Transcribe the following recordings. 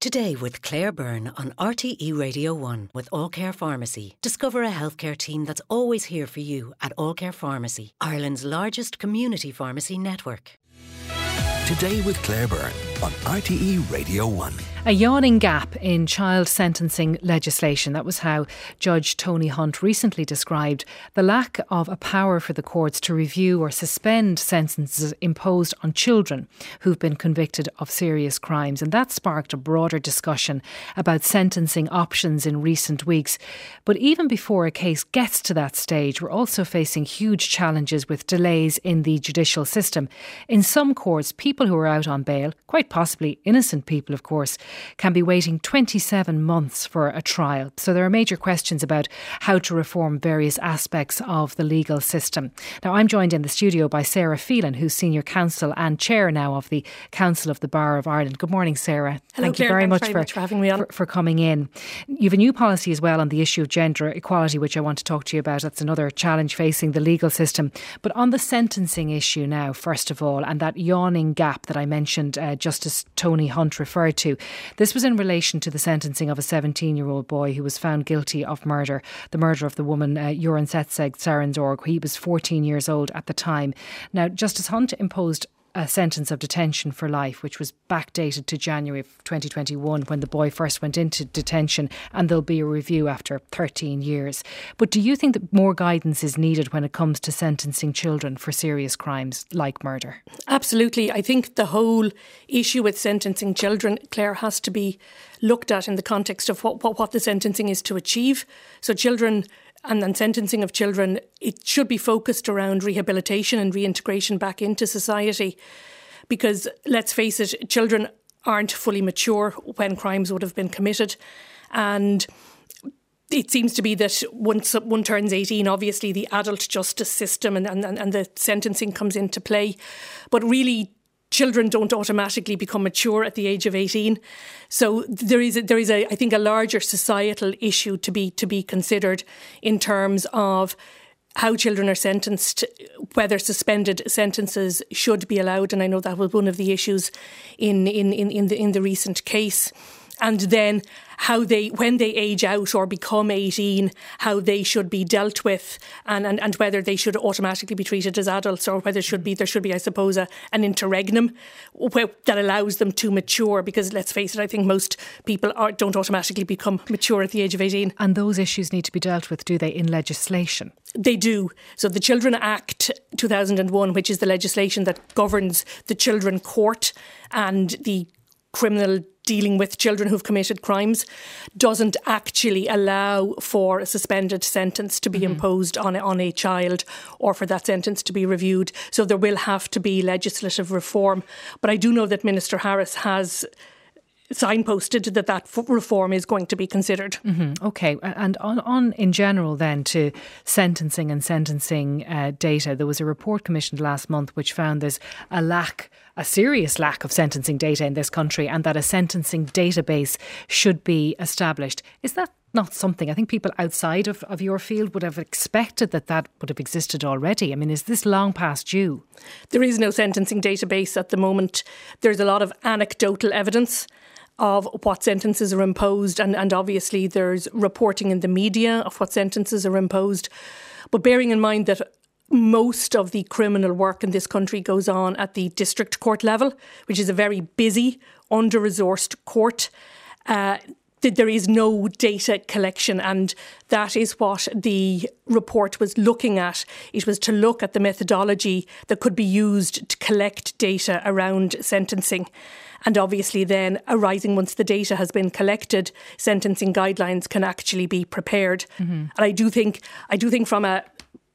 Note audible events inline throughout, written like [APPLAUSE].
Today with Claire Byrne on RTE Radio 1 with All Care Pharmacy. Discover a healthcare team that's always here for you at All Care Pharmacy, Ireland's largest community pharmacy network. Today with Claire Byrne on RTE Radio 1. A yawning gap in child sentencing legislation. That was how Judge Tony Hunt recently described the lack of a power for the courts to review or suspend sentences imposed on children who've been convicted of serious crimes. And that sparked a broader discussion about sentencing options in recent weeks. But even before a case gets to that stage, we're also facing huge challenges with delays in the judicial system. In some courts, people who are out on bail, quite possibly innocent people, of course, can be waiting 27 months for a trial. So there are major questions about how to reform various aspects of the legal system. Now, I'm joined in the studio by Sarah Phelan, who's senior counsel and chair now of the Council of the Bar of Ireland. Good morning, Sarah. Hello, Thank Claire. you very much, very for, much for having me on. For, for coming in. You've a new policy as well on the issue of gender equality, which I want to talk to you about. That's another challenge facing the legal system. But on the sentencing issue now, first of all, and that yawning gap that I mentioned uh, Justice Tony Hunt referred to, this was in relation to the sentencing of a 17 year old boy who was found guilty of murder, the murder of the woman uh, Urantsetseg. He was 14 years old at the time. Now, Justice Hunt imposed a sentence of detention for life, which was backdated to January of 2021 when the boy first went into detention, and there'll be a review after 13 years. But do you think that more guidance is needed when it comes to sentencing children for serious crimes like murder? Absolutely. I think the whole issue with sentencing children, Claire, has to be looked at in the context of what, what, what the sentencing is to achieve. So, children and, and sentencing of children, it should be focused around rehabilitation and reintegration back into society. Because let's face it, children aren't fully mature when crimes would have been committed. And it seems to be that once one turns 18, obviously the adult justice system and, and, and the sentencing comes into play. But really, children don't automatically become mature at the age of 18 so there is a, there is a I think a larger societal issue to be to be considered in terms of how children are sentenced whether suspended sentences should be allowed and I know that was one of the issues in in in, in the in the recent case. And then how they when they age out or become 18 how they should be dealt with and, and, and whether they should automatically be treated as adults or whether should be there should be I suppose a, an interregnum where, that allows them to mature because let's face it I think most people are, don't automatically become mature at the age of 18 and those issues need to be dealt with do they in legislation they do. So the Children Act 2001, which is the legislation that governs the children court and the criminal dealing with children who've committed crimes doesn't actually allow for a suspended sentence to be mm-hmm. imposed on a, on a child or for that sentence to be reviewed. So there will have to be legislative reform. But I do know that Minister Harris has signposted that that reform is going to be considered. Mm-hmm. Okay, and on, on in general then to sentencing and sentencing uh, data, there was a report commissioned last month which found there's a lack, a serious lack of sentencing data in this country, and that a sentencing database should be established. Is that not something I think people outside of, of your field would have expected that that would have existed already. I mean, is this long past due? There is no sentencing database at the moment. There's a lot of anecdotal evidence of what sentences are imposed, and, and obviously there's reporting in the media of what sentences are imposed. But bearing in mind that most of the criminal work in this country goes on at the district court level, which is a very busy, under resourced court. Uh, there is no data collection, and that is what the report was looking at. It was to look at the methodology that could be used to collect data around sentencing. And obviously, then arising once the data has been collected, sentencing guidelines can actually be prepared. Mm-hmm. And I do think, I do think from a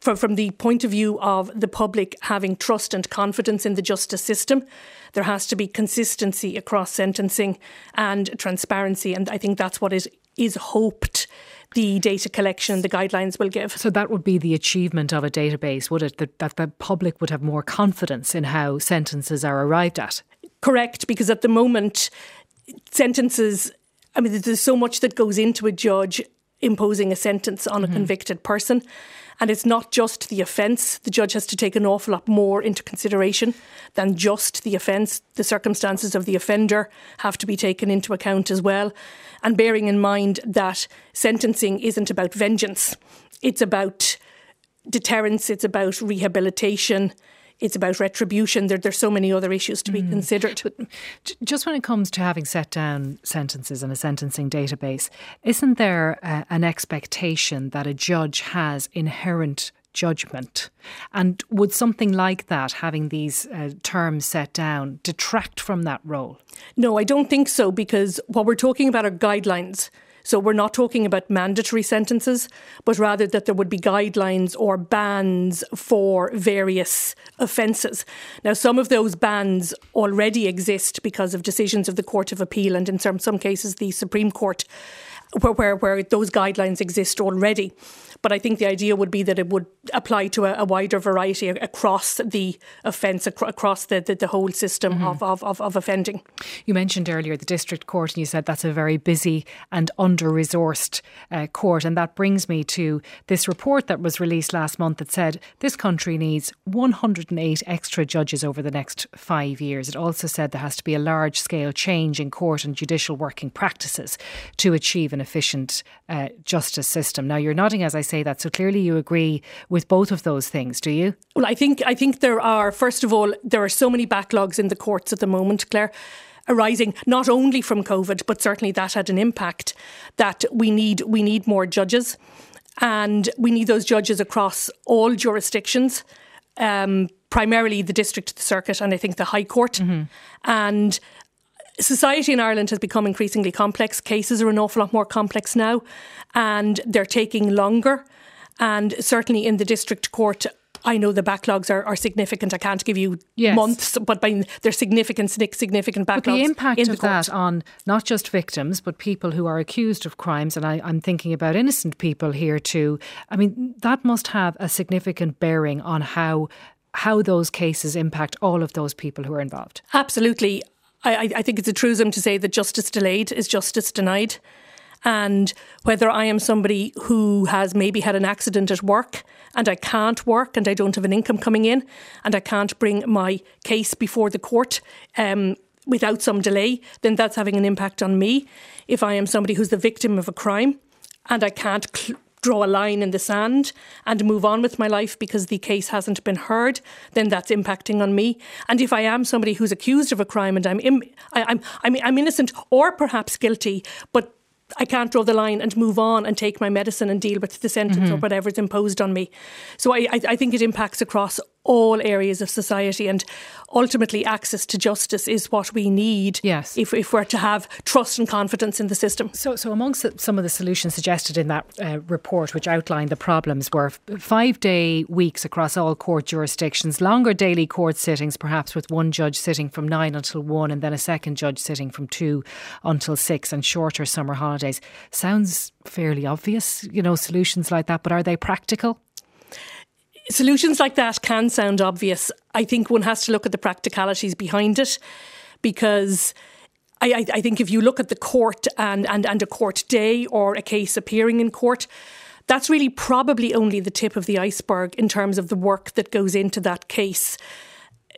from, from the point of view of the public having trust and confidence in the justice system, there has to be consistency across sentencing and transparency. And I think that's what is, is hoped the data collection, the guidelines will give. So that would be the achievement of a database, would it? That, that the public would have more confidence in how sentences are arrived at? Correct, because at the moment, sentences, I mean, there's so much that goes into a judge imposing a sentence on a mm-hmm. convicted person. And it's not just the offence. The judge has to take an awful lot more into consideration than just the offence. The circumstances of the offender have to be taken into account as well. And bearing in mind that sentencing isn't about vengeance, it's about deterrence, it's about rehabilitation, it's about retribution. There, there's so many other issues to be mm. considered. But just when it comes to having set down sentences in a sentencing database, isn't there uh, an expectation that a judge has inherent judgment. And would something like that, having these uh, terms set down, detract from that role? No, I don't think so, because what we're talking about are guidelines. So we're not talking about mandatory sentences, but rather that there would be guidelines or bans for various offences. Now, some of those bans already exist because of decisions of the Court of Appeal and in some, some cases the Supreme Court where, where, where those guidelines exist already. But I think the idea would be that it would apply to a, a wider variety across the offence, across the, the, the, whole system mm-hmm. of, of, of, of offending. You mentioned earlier the district court, and you said that's a very busy and under resourced uh, court. And that brings me to this report that was released last month that said this country needs 108 extra judges over the next five years. It also said there has to be a large scale change in court and judicial working practices to achieve an efficient uh, justice system. Now, you're nodding as I say that, so clearly you agree with both of those things, do you? Well, I think I think there are. First of all, there are so many backlogs in the courts at the moment, Claire arising not only from COVID, but certainly that had an impact. That we need we need more judges, and we need those judges across all jurisdictions. Um, primarily the district, the circuit, and I think the High Court. Mm-hmm. And society in Ireland has become increasingly complex. Cases are an awful lot more complex now, and they're taking longer. And certainly in the district court, I know the backlogs are, are significant. I can't give you yes. months, but by, they're significant, significant backlogs. But the impact of the that on not just victims, but people who are accused of crimes, and I, I'm thinking about innocent people here too. I mean, that must have a significant bearing on how how those cases impact all of those people who are involved. Absolutely. I, I think it's a truism to say that justice delayed is justice denied. And whether I am somebody who has maybe had an accident at work and I can't work and I don't have an income coming in and I can't bring my case before the court um, without some delay, then that's having an impact on me. If I am somebody who's the victim of a crime and I can't cl- draw a line in the sand and move on with my life because the case hasn't been heard, then that's impacting on me. And if I am somebody who's accused of a crime and I'm Im- I, I'm, I'm I'm innocent or perhaps guilty, but I can't draw the line and move on and take my medicine and deal with the sentence mm-hmm. or whatever is imposed on me. So I, I, I think it impacts across all areas of society and ultimately access to justice is what we need yes. if, if we're to have trust and confidence in the system. So, so amongst some of the solutions suggested in that uh, report, which outlined the problems, were five day weeks across all court jurisdictions, longer daily court sittings, perhaps with one judge sitting from nine until one, and then a second judge sitting from two until six, and shorter summer holidays. Sounds fairly obvious, you know, solutions like that, but are they practical? Solutions like that can sound obvious. I think one has to look at the practicalities behind it because I, I, think if you look at the court and, and, and a court day or a case appearing in court, that's really probably only the tip of the iceberg in terms of the work that goes into that case.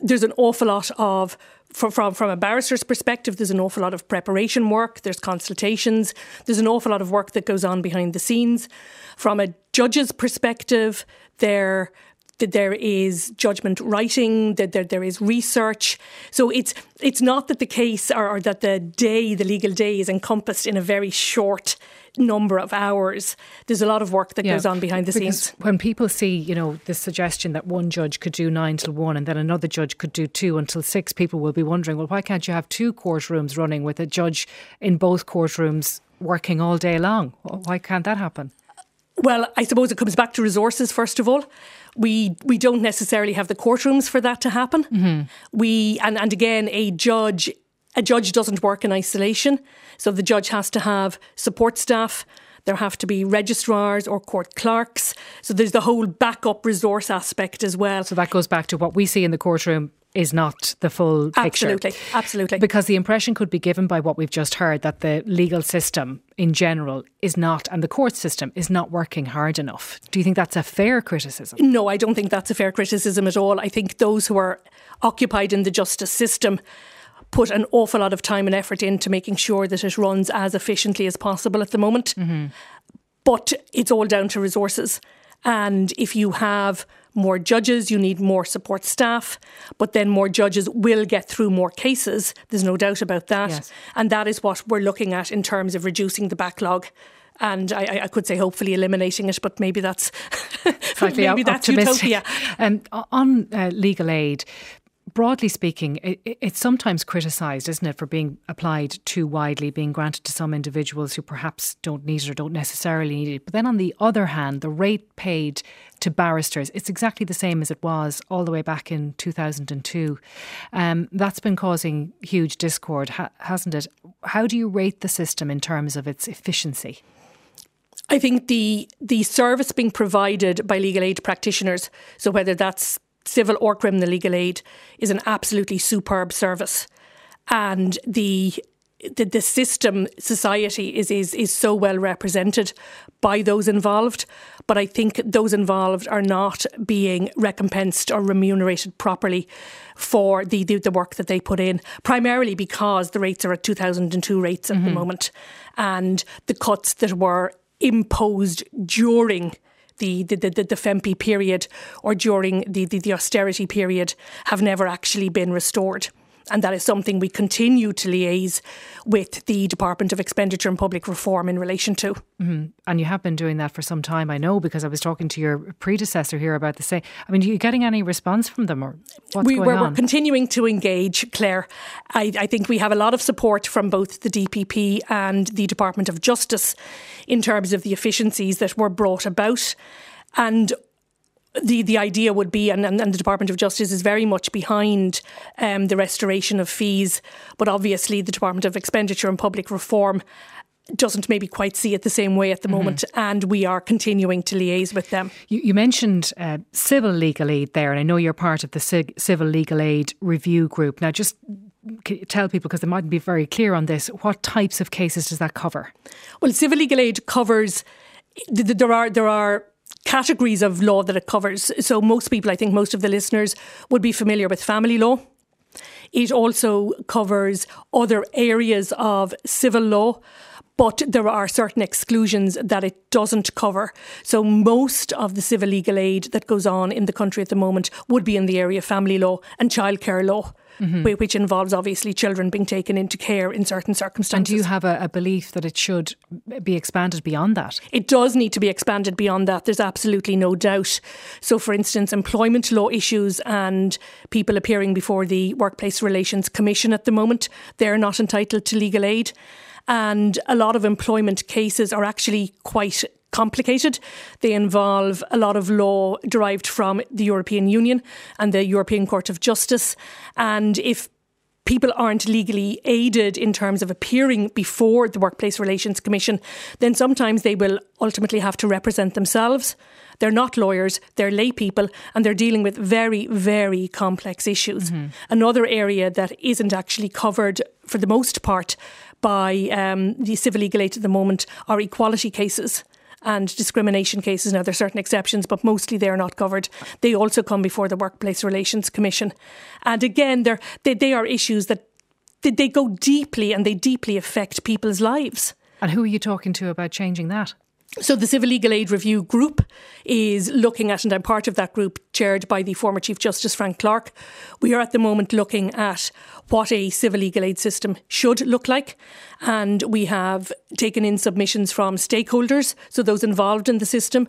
There's an awful lot of from, from, from a barrister's perspective, there's an awful lot of preparation work, there's consultations, there's an awful lot of work that goes on behind the scenes. From a judge's perspective, there that there is judgment writing, that there, there is research. So it's it's not that the case or, or, that the day, the legal day, is encompassed in a very short number of hours. There's a lot of work that yeah, goes on behind the scenes. When people see, you know, the suggestion that one judge could do nine till one and then another judge could do two until six, people will be wondering, well, why can't you have two courtrooms running with a judge in both courtrooms working all day long? Why can't that happen? Well, I suppose it comes back to resources first of all. We we don't necessarily have the courtrooms for that to happen. Mm-hmm. We and and again, a judge a judge doesn't work in isolation, so the judge has to have support staff. There have to be registrars or court clerks. So there's the whole backup resource aspect as well. So that goes back to what we see in the courtroom is not the full picture. Absolutely, absolutely. Because the impression could be given by what we've just heard that the legal system in general is not, and the court system is not working hard enough. Do you think that's a fair criticism? No, I don't think that's a fair criticism at all. I think those who are occupied in the justice system put an awful lot of time and effort into making sure that it runs as efficiently as possible at the moment. Mm-hmm. But it's all down to resources. And if you have more judges, you need more support staff, but then more judges will get through more cases. There's no doubt about that. Yes. And that is what we're looking at in terms of reducing the backlog. And I, I could say hopefully eliminating it, but maybe that's [LAUGHS] maybe that's utopia. [LAUGHS] Um, on uh, legal aid, broadly speaking, it, it's sometimes criticised, isn't it, for being applied too widely, being granted to some individuals who perhaps don't need it or don't necessarily need it. But then on the other hand, the rate paid to barristers, it's exactly the same as it was all the way back in 2002. Um, that's been causing huge discord, ha- hasn't it? How do you rate the system in terms of its efficiency? I think the the service being provided by legal aid practitioners, so whether that's civil or criminal legal aid is an absolutely superb service. And the the, the system society is, is is so well represented by those involved but I think those involved are not being recompensed or remunerated properly for the, the, the work that they put in primarily because the rates are at 2002 rates at mm-hmm. the moment and the cuts that were imposed during the, the, the, the FEMPI period or during the, the, the austerity period have never actually been restored. And that is something we continue to liaise with the Department of Expenditure and Public Reform in relation to. Mm-hmm. And you have been doing that for some time, I know, because I was talking to your predecessor here about the same. I mean, are you getting any response from them or what's we, going we're, on? We're continuing to engage, Claire. I, I think we have a lot of support from both the DPP and the Department of Justice in terms of the efficiencies that were brought about. And the, the idea would be, and, and, and, the Department of Justice is very much behind um, the restoration of fees, but obviously the Department of Expenditure and Public Reform doesn't maybe quite see it the same way at the mm-hmm. moment, and we are continuing to liaise with them. You, you mentioned uh, civil legal aid there, and I know you're part of the civil legal aid review group. Now, just tell people because they mightn't be very clear on this. What types of cases does that cover? Well, civil legal aid covers. There are there are categories of law that it covers. So, most people, I think most of the listeners, would be familiar with family law. It also covers other areas of civil law, but there are certain exclusions that it doesn't cover. So, most of the civil legal aid that goes on in the country at the moment would be in the area of family law and childcare law mm-hmm. which involves obviously children being taken into care in certain circumstances. And do you have a, a, belief that it should be expanded beyond that? It does need to be expanded beyond that. There's absolutely no doubt. So, for instance, employment law issues and people appearing before the Workplace Relations Commission at the moment, they're not entitled to legal aid. And a lot of employment cases are actually quite complicated. They involve a lot of law derived from the European Union and the European Court of Justice. And if people aren't legally aided in terms of appearing before the Workplace Relations Commission, then sometimes they will ultimately have to represent themselves. They're not lawyers, they're lay people, and they're dealing with very, very complex issues. Mm-hmm. Another area that isn't actually covered for the most part by um, the civil legal aid at the moment are equality cases and discrimination cases. Now, there are certain exceptions, but mostly they are not covered. They also come before the Workplace Relations Commission. And again, they're, they, they are issues that they, they go deeply and they deeply affect people's lives. And who are you talking to about changing that? So the Civil Legal Aid Review Group is looking at, and I'm part of that group, chaired by the former Chief Justice Frank Clarke. We are at the moment looking at what a civil legal aid system should look like, and we have taken in submissions from stakeholders, so those involved in the system.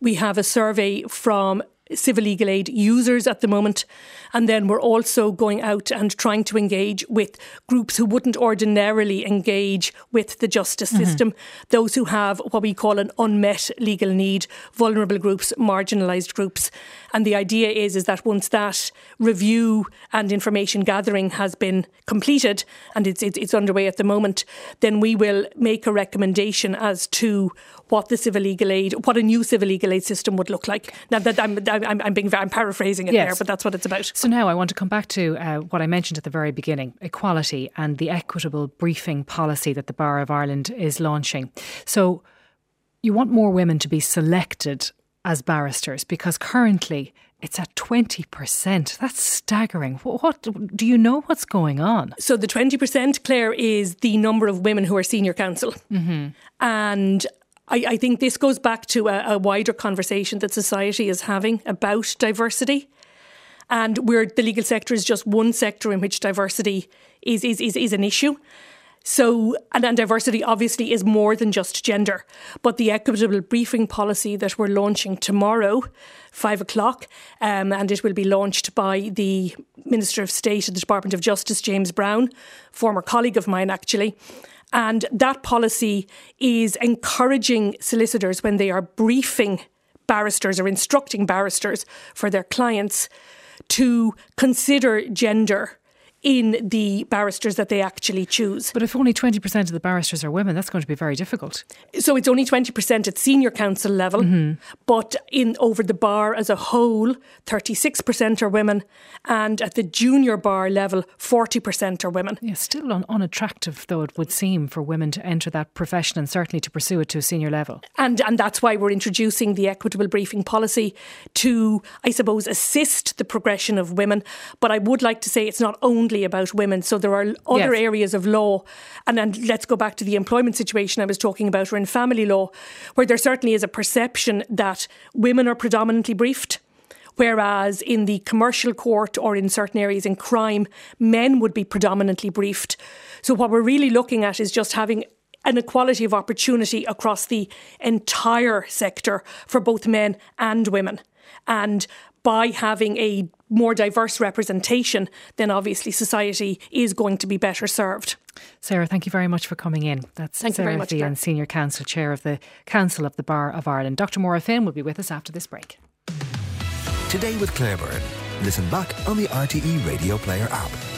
We have a survey from civil legal aid users at the moment. And then we're also going out and trying to engage with groups who wouldn't ordinarily engage with the justice mm-hmm. system, those who have what we call an unmet legal need, vulnerable groups, marginalised groups. And the idea is, is that once that review and information gathering has been completed and it's, it's, it's underway at the moment, then we will make a recommendation as to what the civil legal aid, what a new civil legal aid system would look like. Now, that I'm, I'm, I'm being I'm paraphrasing it yes. there, but that's what it's about. So now I want to come back to uh, what I mentioned at the very beginning: equality and the equitable briefing policy that the Bar of Ireland is launching. So you want more women to be selected as barristers because currently it's at 20%. That's staggering. What, do you know what's going on? So the 20% Claire is the number of women who are senior counsel. Mm-hmm. And I, I, think this goes back to a, a wider conversation that society is having about diversity. And where the legal sector is just one sector in which diversity is, is, is, is an issue. So, and, and diversity obviously is more than just gender. But the equitable briefing policy that we're launching tomorrow, five o'clock, um, and it will be launched by the Minister of State at the Department of Justice, James Browne, former colleague of mine actually. And that policy is encouraging solicitors when they are briefing barristers or instructing barristers for their clients to consider gender in the barristers that they actually choose. But if only 20% of the barristers are women, that's going to be very difficult. So it's only 20% at senior counsel level, mm-hmm. but in over the bar as a whole, 36% are women, and at the junior bar level, 40% are women. Yeah, still un- unattractive, though it would seem, for women to enter that profession and certainly to pursue it to a senior level. And, and that's why we're introducing the equitable briefing policy to, I suppose, assist the progression of women. But I would like to say it's not only about women. So there are other yes. areas of law. And then let's go back to the employment situation I was talking about, or in family law, where there certainly is a perception that women are predominantly briefed. Whereas in the commercial court or in certain areas in crime, men would be predominantly briefed. So, what we're really looking at is just having an equality of opportunity across the entire sector for both men and women. And by having a more diverse representation, then obviously society is going to be better served. Sarah, thank you very much for coming in. That's thank Sarah much, Thean, Senior Counsel Chair of the Council of the Bar of Ireland. Dr. Maura Finn will be with us after this break. Today with Claire Byrne. Listen back on the RTE Radio Player app.